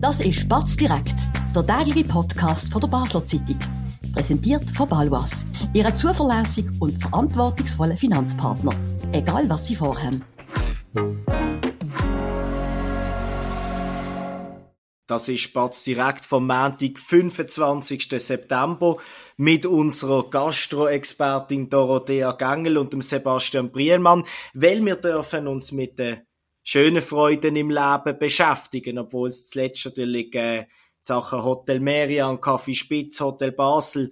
Das ist Batz direkt, der tägliche Podcast von der Basler Zeitung. Präsentiert von Balwas, Ihrem zuverlässigen und verantwortungsvollen Finanzpartner. Egal was Sie vorhaben. Das ist Spatz direkt vom Montag, 25. September, mit unserer Gastroexpertin Dorothea Gengel und dem Sebastian Brielmann, weil wir dürfen uns mit den schönen Freuden im Leben beschäftigen, obwohl es zuletzt natürlich äh, Sachen Hotel Merian, Café Spitz, Hotel Basel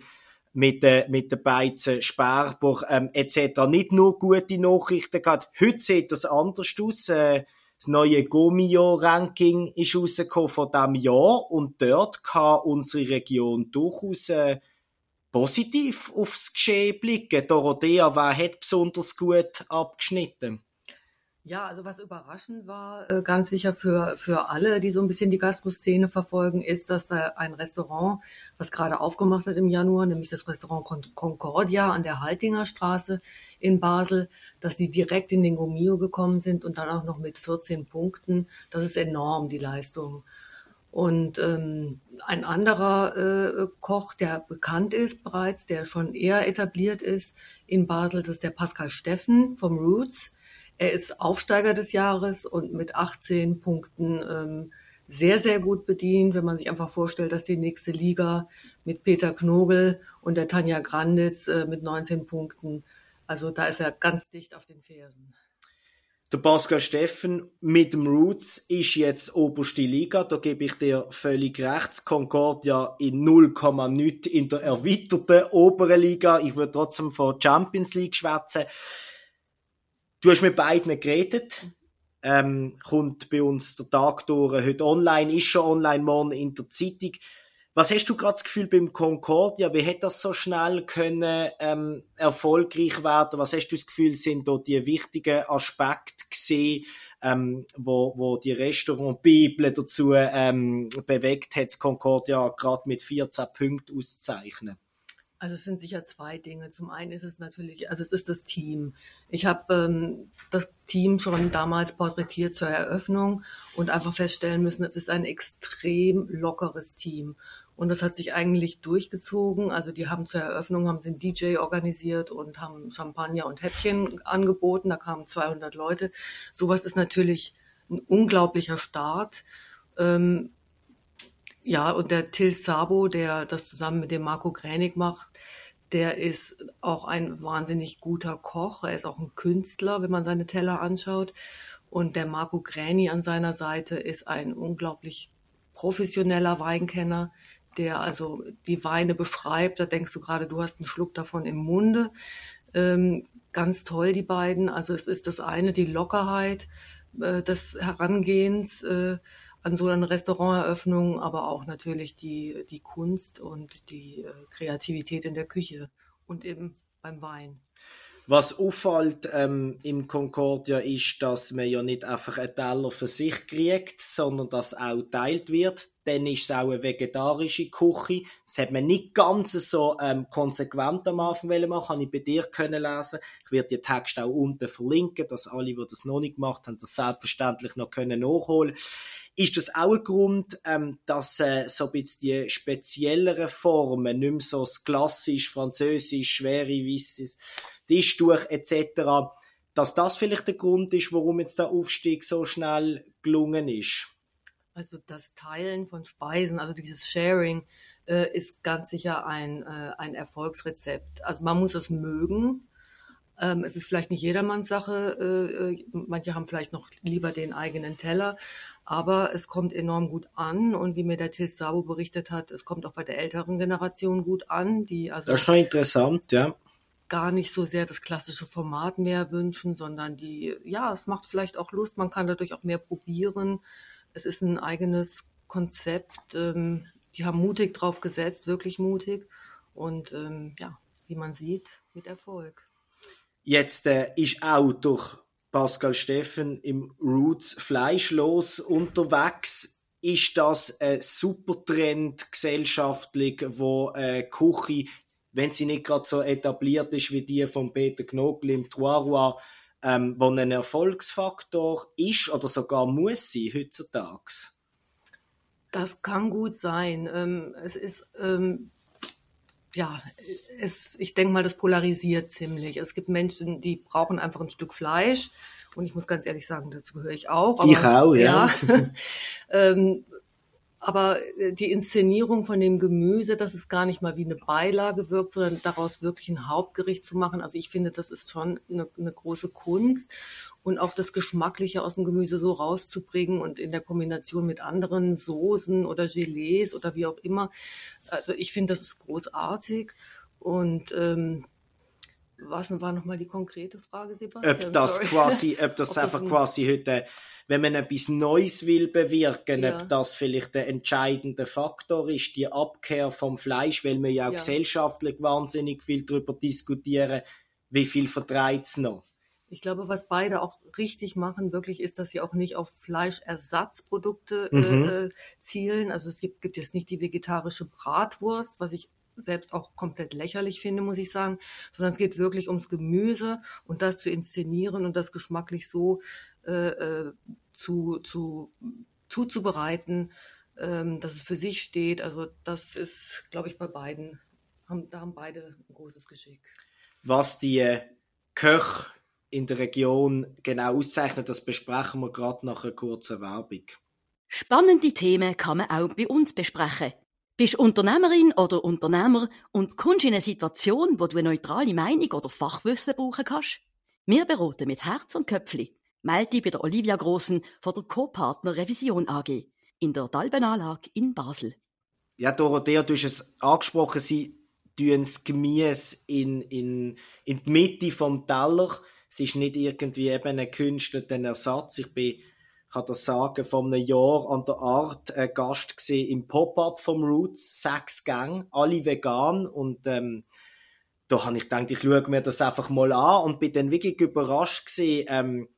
mit, äh, mit den Beizen Sperber ähm, etc. nicht nur gute Nachrichten gehabt. Heute sieht das anders aus. Äh, das neue Gomio-Ranking ist rausgekommen von diesem Jahr und dort kann unsere Region durchaus äh, positiv aufs Geschehen blicken. Dorothea, wer hat besonders gut abgeschnitten? Ja, also was überraschend war, äh, ganz sicher für, für alle, die so ein bisschen die Gastroszene verfolgen, ist, dass da ein Restaurant, was gerade aufgemacht hat im Januar, nämlich das Restaurant Concordia an der Haltinger Straße in Basel, dass sie direkt in den Gomio gekommen sind und dann auch noch mit 14 Punkten. Das ist enorm, die Leistung. Und ähm, ein anderer äh, Koch, der bekannt ist bereits, der schon eher etabliert ist in Basel, das ist der Pascal Steffen vom Roots er ist Aufsteiger des Jahres und mit 18 Punkten ähm, sehr, sehr gut bedient, wenn man sich einfach vorstellt, dass die nächste Liga mit Peter Knogel und der Tanja Granditz äh, mit 19 Punkten, also da ist er ganz dicht auf den Fersen. Der Pascal Steffen mit dem Roots ist jetzt oberste Liga, da gebe ich dir völlig recht. Concordia in 0, in der erweiterten oberen Liga. Ich würde trotzdem von Champions League schwätzen. Du hast mit beiden geredet. Ähm, kommt bei uns der Tag durch, heute online, ist schon online, morgen in der Zeitung. Was hast du gerade das Gefühl beim Concordia? Wie hätte das so schnell können ähm, erfolgreich werden? Was hast du das Gefühl, sind da die wichtigen Aspekte gesehen, ähm, wo, wo die Restaurant-Bibel dazu ähm, bewegt hat, das Concordia gerade mit 14 Punkten auszuzeichnen? Also es sind sicher zwei Dinge. Zum einen ist es natürlich, also es ist das Team. Ich habe ähm, das Team schon damals porträtiert zur Eröffnung und einfach feststellen müssen, es ist ein extrem lockeres Team. Und das hat sich eigentlich durchgezogen. Also die haben zur Eröffnung, haben sie einen DJ organisiert und haben Champagner und Häppchen angeboten. Da kamen 200 Leute. Sowas ist natürlich ein unglaublicher Start. Ähm, ja, und der Till Sabo, der das zusammen mit dem Marco Gränig macht, der ist auch ein wahnsinnig guter Koch. Er ist auch ein Künstler, wenn man seine Teller anschaut. Und der Marco Gräni an seiner Seite ist ein unglaublich professioneller Weinkenner, der also die Weine beschreibt. Da denkst du gerade, du hast einen Schluck davon im Munde. Ähm, ganz toll, die beiden. Also es ist das eine, die Lockerheit äh, des Herangehens. Äh, an so einer Restauranteröffnung, aber auch natürlich die, die Kunst und die äh, Kreativität in der Küche und eben beim Wein. Was auffällt ähm, im Concordia ist, dass man ja nicht einfach einen Teller für sich kriegt, sondern dass auch teilt wird. Dann ist es auch eine vegetarische Küche. Das hat man nicht ganz so ähm, konsequent am Anfang machen Habe ich bei dir können lesen. Ich werde die Texte auch unten verlinken, dass alle, die das noch nicht gemacht haben, das selbstverständlich noch können nachholen ist das auch ein Grund, ähm, dass äh, so ein bisschen die spezielleren Formen, nicht mehr so das klassisch, französisch, schwere, weisses Tischtuch etc., dass das vielleicht der Grund ist, warum jetzt der Aufstieg so schnell gelungen ist? Also das Teilen von Speisen, also dieses Sharing, äh, ist ganz sicher ein, äh, ein Erfolgsrezept. Also man muss es mögen, ähm, es ist vielleicht nicht jedermanns Sache. Äh, äh, manche haben vielleicht noch lieber den eigenen Teller. Aber es kommt enorm gut an und wie mir der Til Sabo berichtet hat, es kommt auch bei der älteren Generation gut an, die also das ist schon interessant, ja. gar nicht so sehr das klassische Format mehr wünschen, sondern die, ja, es macht vielleicht auch Lust, man kann dadurch auch mehr probieren. Es ist ein eigenes Konzept, ähm, die haben mutig drauf gesetzt, wirklich mutig und ähm, ja, wie man sieht, mit Erfolg. Jetzt äh, ist auch durch Pascal Steffen im Roots fleischlos unterwegs. Ist das ein super Trend gesellschaftlich, wo äh, Küche, wenn sie nicht gerade so etabliert ist wie die von Peter Knobel im Trois ähm, wo ein Erfolgsfaktor ist oder sogar muss sein heutzutage? Das kann gut sein. Ähm, es ist ähm, ja, es, ich denke mal, das polarisiert ziemlich. Es gibt Menschen, die brauchen einfach ein Stück Fleisch. Und ich muss ganz ehrlich sagen, dazu gehöre ich auch. Aber, ich auch, ja. ja ähm, aber äh, die Inszenierung von dem Gemüse, dass es gar nicht mal wie eine Beilage wirkt, sondern daraus wirklich ein Hauptgericht zu machen. Also ich finde, das ist schon eine, eine große Kunst. Und auch das Geschmackliche aus dem Gemüse so rauszubringen und in der Kombination mit anderen Soßen oder Gelees oder wie auch immer. Also ich finde, das ist großartig. Und ähm, was war nochmal die konkrete Frage, Sebastian? Ob das Sorry. quasi, ob das ob einfach das quasi heute, wenn man etwas Neues will bewirken, ja. ob das vielleicht der entscheidende Faktor ist, die Abkehr vom Fleisch, weil wir ja auch ja. gesellschaftlich wahnsinnig viel darüber diskutieren, wie viel vertreibt es noch? Ich glaube, was beide auch richtig machen, wirklich ist, dass sie auch nicht auf Fleischersatzprodukte äh, mhm. äh, zielen. Also es gibt, gibt jetzt nicht die vegetarische Bratwurst, was ich selbst auch komplett lächerlich finde, muss ich sagen, sondern es geht wirklich ums Gemüse und das zu inszenieren und das geschmacklich so äh, äh, zu, zu, zuzubereiten, ähm, dass es für sich steht. Also das ist, glaube ich, bei beiden, haben, da haben beide ein großes Geschick. Was die äh, Köche in der Region genau auszeichnet, das besprechen wir gerade nach einer kurzen Werbung. Spannende Themen kann man auch bei uns besprechen. Bist Unternehmerin oder Unternehmer und kommst in eine Situation, wo du eine neutrale Meinung oder Fachwissen brauchen kannst? Wir beraten mit Herz und Köpfli. Melde dich bei der Olivia Grossen von der Co-Partner Revision AG in der Dalbenanlage in Basel. Ja, Dorothea, du hast es angesprochen, sie tun das Gemüse in, in, in die Mitte vom Teller. Es ist nicht irgendwie eben ein künstlicher Ersatz. Ich bin ich kann das sagen, vor einem Jahr an der Art äh, Gast gesehen im Pop-Up vom Roots, sechs Gänge, alle vegan und ähm, da habe ich gedacht, ich schaue mir das einfach mal an und bin dann wirklich überrascht gesehen, ähm,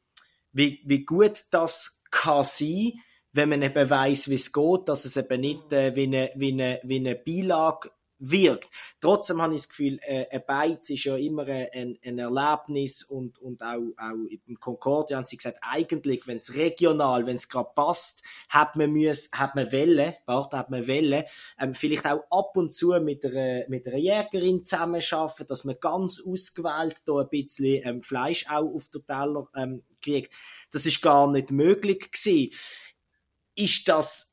wie, wie gut das kann sein, wenn man eben weiss, wie es geht, dass es eben nicht äh, wie, eine, wie, eine, wie eine Beilage wirkt. Trotzdem habe ich das Gefühl, äh, ein Beiz ist ja immer ein, ein Erlebnis und, und auch, auch im Concordia haben sie gesagt, eigentlich, wenn es regional, wenn es gerade passt, hat man müssen, hat man Welle, warte, hat man Welle, ähm, vielleicht auch ab und zu mit einer, mit einer Jägerin zusammenarbeiten, dass man ganz ausgewählt da ein bisschen ähm, Fleisch auch auf der Teller ähm, kriegt. Das ist gar nicht möglich gewesen. Ist das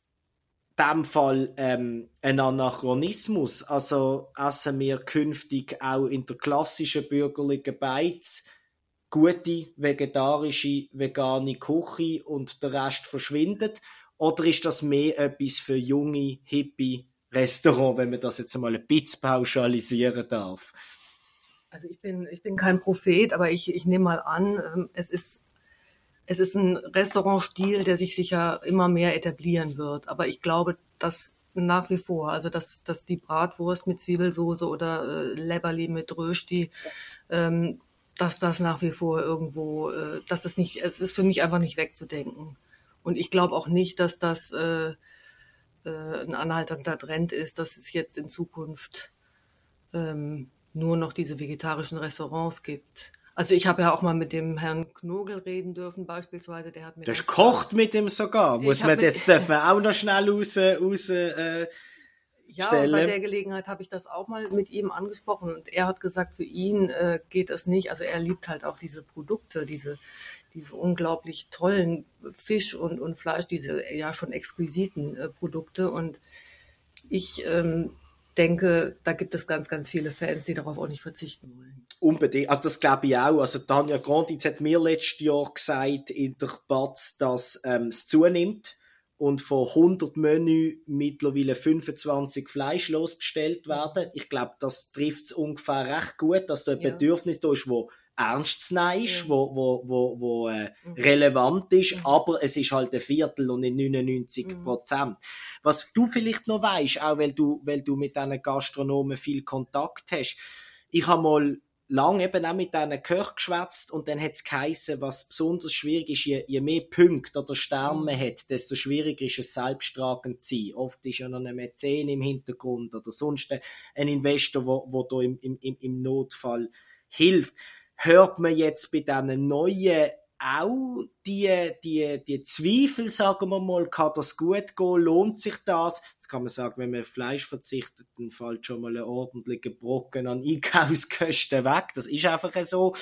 dem Fall ähm, ein Anachronismus. Also essen wir künftig auch in der klassischen bürgerlichen Beiz gute vegetarische, vegane Küche und der Rest verschwindet? Oder ist das mehr etwas für junge, hippie Restaurant, wenn man das jetzt einmal ein bisschen pauschalisieren darf? Also ich bin, ich bin kein Prophet, aber ich, ich nehme mal an, ähm, es ist es ist ein Restaurantstil, der sich sicher immer mehr etablieren wird. Aber ich glaube, dass nach wie vor, also dass, dass die Bratwurst mit Zwiebelsoße oder äh, Leberli mit Rösti, ähm, dass das nach wie vor irgendwo, äh, dass das nicht, es ist für mich einfach nicht wegzudenken. Und ich glaube auch nicht, dass das äh, äh, ein anhaltender Trend ist, dass es jetzt in Zukunft ähm, nur noch diese vegetarischen Restaurants gibt. Also ich habe ja auch mal mit dem Herrn Knogel reden dürfen beispielsweise. Der hat mir. Das kocht mit ihm sogar. Muss man jetzt dürfen wir auch noch schnell raus, raus äh, ja, Stelle. bei der Gelegenheit habe ich das auch mal mit ihm angesprochen und er hat gesagt, für ihn äh, geht das nicht. Also er liebt halt auch diese Produkte, diese, diese unglaublich tollen Fisch und, und Fleisch, diese ja schon exquisiten äh, Produkte. Und ich ähm, denke, da gibt es ganz, ganz viele Fans, die darauf auch nicht verzichten wollen. Unbedingt. Also das glaube ich auch. Also Tanja Granditz hat mir letztes Jahr gesagt in der Batz, dass ähm, es zunimmt und von 100 Menü mittlerweile 25 fleischlos bestellt werden. Ich glaube, das trifft es ungefähr recht gut, dass da ein ja. Bedürfnis da ist, wo ernst zu nehmen ist, mhm. wo, wo, wo, wo äh, mhm. relevant ist, mhm. aber es ist halt ein Viertel und nicht 99 mhm. Prozent. Mhm. Was du vielleicht noch weißt, auch weil du, weil du mit diesen Gastronomen viel Kontakt hast, ich habe mal lang eben auch mit diesen Köchen geschwätzt und dann hat es geheißen, was besonders schwierig ist, je, je mehr Punkte oder Sterne man hat, desto schwieriger ist es selbsttragend zu sein. Oft ist ja noch ein Mäzen im Hintergrund oder sonst ein Investor, wo, wo da im, im, im Notfall hilft hört man jetzt bei diesen neuen auch die, die, die Zweifel, sagen wir mal, kann das gut gehen, lohnt sich das? Jetzt kann man sagen, wenn man Fleisch verzichtet, dann fällt schon mal ein ordentlicher Brocken an Einkaufskosten weg. Das ist einfach so.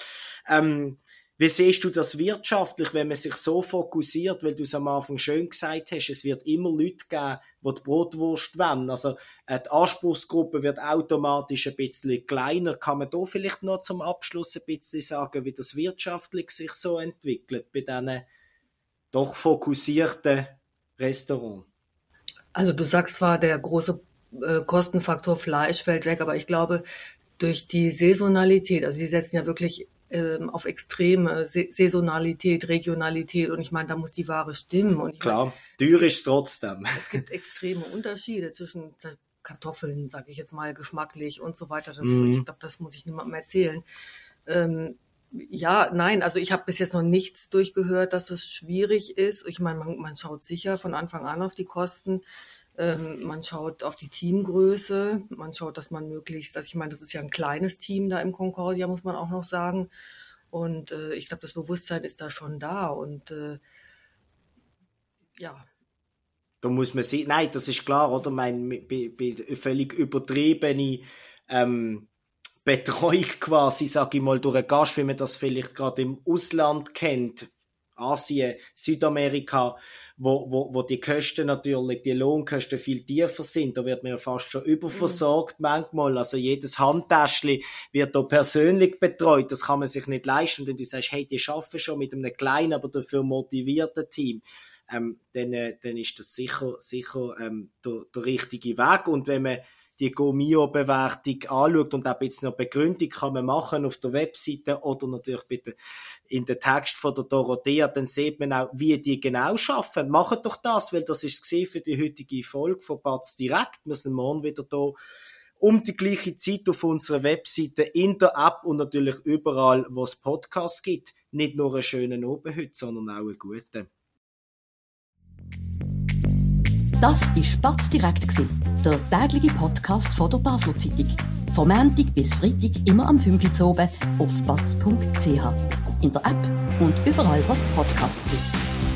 Ähm, wie siehst du das wirtschaftlich, wenn man sich so fokussiert, weil du es am Anfang schön gesagt hast, es wird immer Leute geben, die die Brotwurst wollen. Also äh, die Anspruchsgruppe wird automatisch ein bisschen kleiner. Kann man da vielleicht noch zum Abschluss ein bisschen sagen, wie das wirtschaftlich sich so entwickelt bei diesen doch fokussierten Restaurants? Also du sagst zwar, der große äh, Kostenfaktor Fleisch fällt weg, aber ich glaube, durch die Saisonalität, also sie setzen ja wirklich ähm, auf extreme Saisonalität, Regionalität und ich meine, da muss die Ware stimmen. Und Klar, teuer ist trotzdem. Es gibt extreme Unterschiede zwischen Kartoffeln, sage ich jetzt mal, geschmacklich und so weiter. Das, Mhm. Ich glaube, das muss ich niemandem erzählen. Ähm, ja, nein, also ich habe bis jetzt noch nichts durchgehört, dass es schwierig ist. Ich meine, man, man schaut sicher von Anfang an auf die Kosten. Ähm, man schaut auf die Teamgröße, man schaut, dass man möglichst, also ich meine, das ist ja ein kleines Team da im Concordia, muss man auch noch sagen. Und äh, ich glaube, das Bewusstsein ist da schon da. Und äh, ja, Da muss man sehen, nein, das ist klar, oder? Mein, völlig übertriebene ähm, Betreuung quasi, sag ich mal, durch einen Gast, wie man das vielleicht gerade im Ausland kennt, Asien, Südamerika, wo, wo, wo die Kosten natürlich, die Lohnkosten viel tiefer sind. Da wird man ja fast schon überversorgt manchmal. Also jedes Handtäschchen wird da persönlich betreut. Das kann man sich nicht leisten. Wenn du sagst, hey, die arbeiten schon mit einem kleinen, aber dafür motivierten Team, ähm, dann, äh, dann ist das sicher, sicher ähm, der, der richtige Weg. Und wenn man die Gomio-Bewertung anschaut und auch ein bisschen noch Begründung kann man machen auf der Webseite oder natürlich bitte in den Text von der Dorothea, dann sieht man auch, wie die genau schaffen. Macht doch das, weil das ist für die heutige Folge von Batz direkt. Wir sind morgen wieder da um die gleiche Zeit auf unserer Webseite, in der App und natürlich überall, wo es Podcasts gibt. Nicht nur einen schönen Abend heute, sondern auch einen guten. Das war Spatz direkt, der tägliche Podcast von der Basler Zeitung. Vom Montag bis Freitag immer am 5 Uhr oben auf batz.ch. In der App und überall, was Podcasts gibt.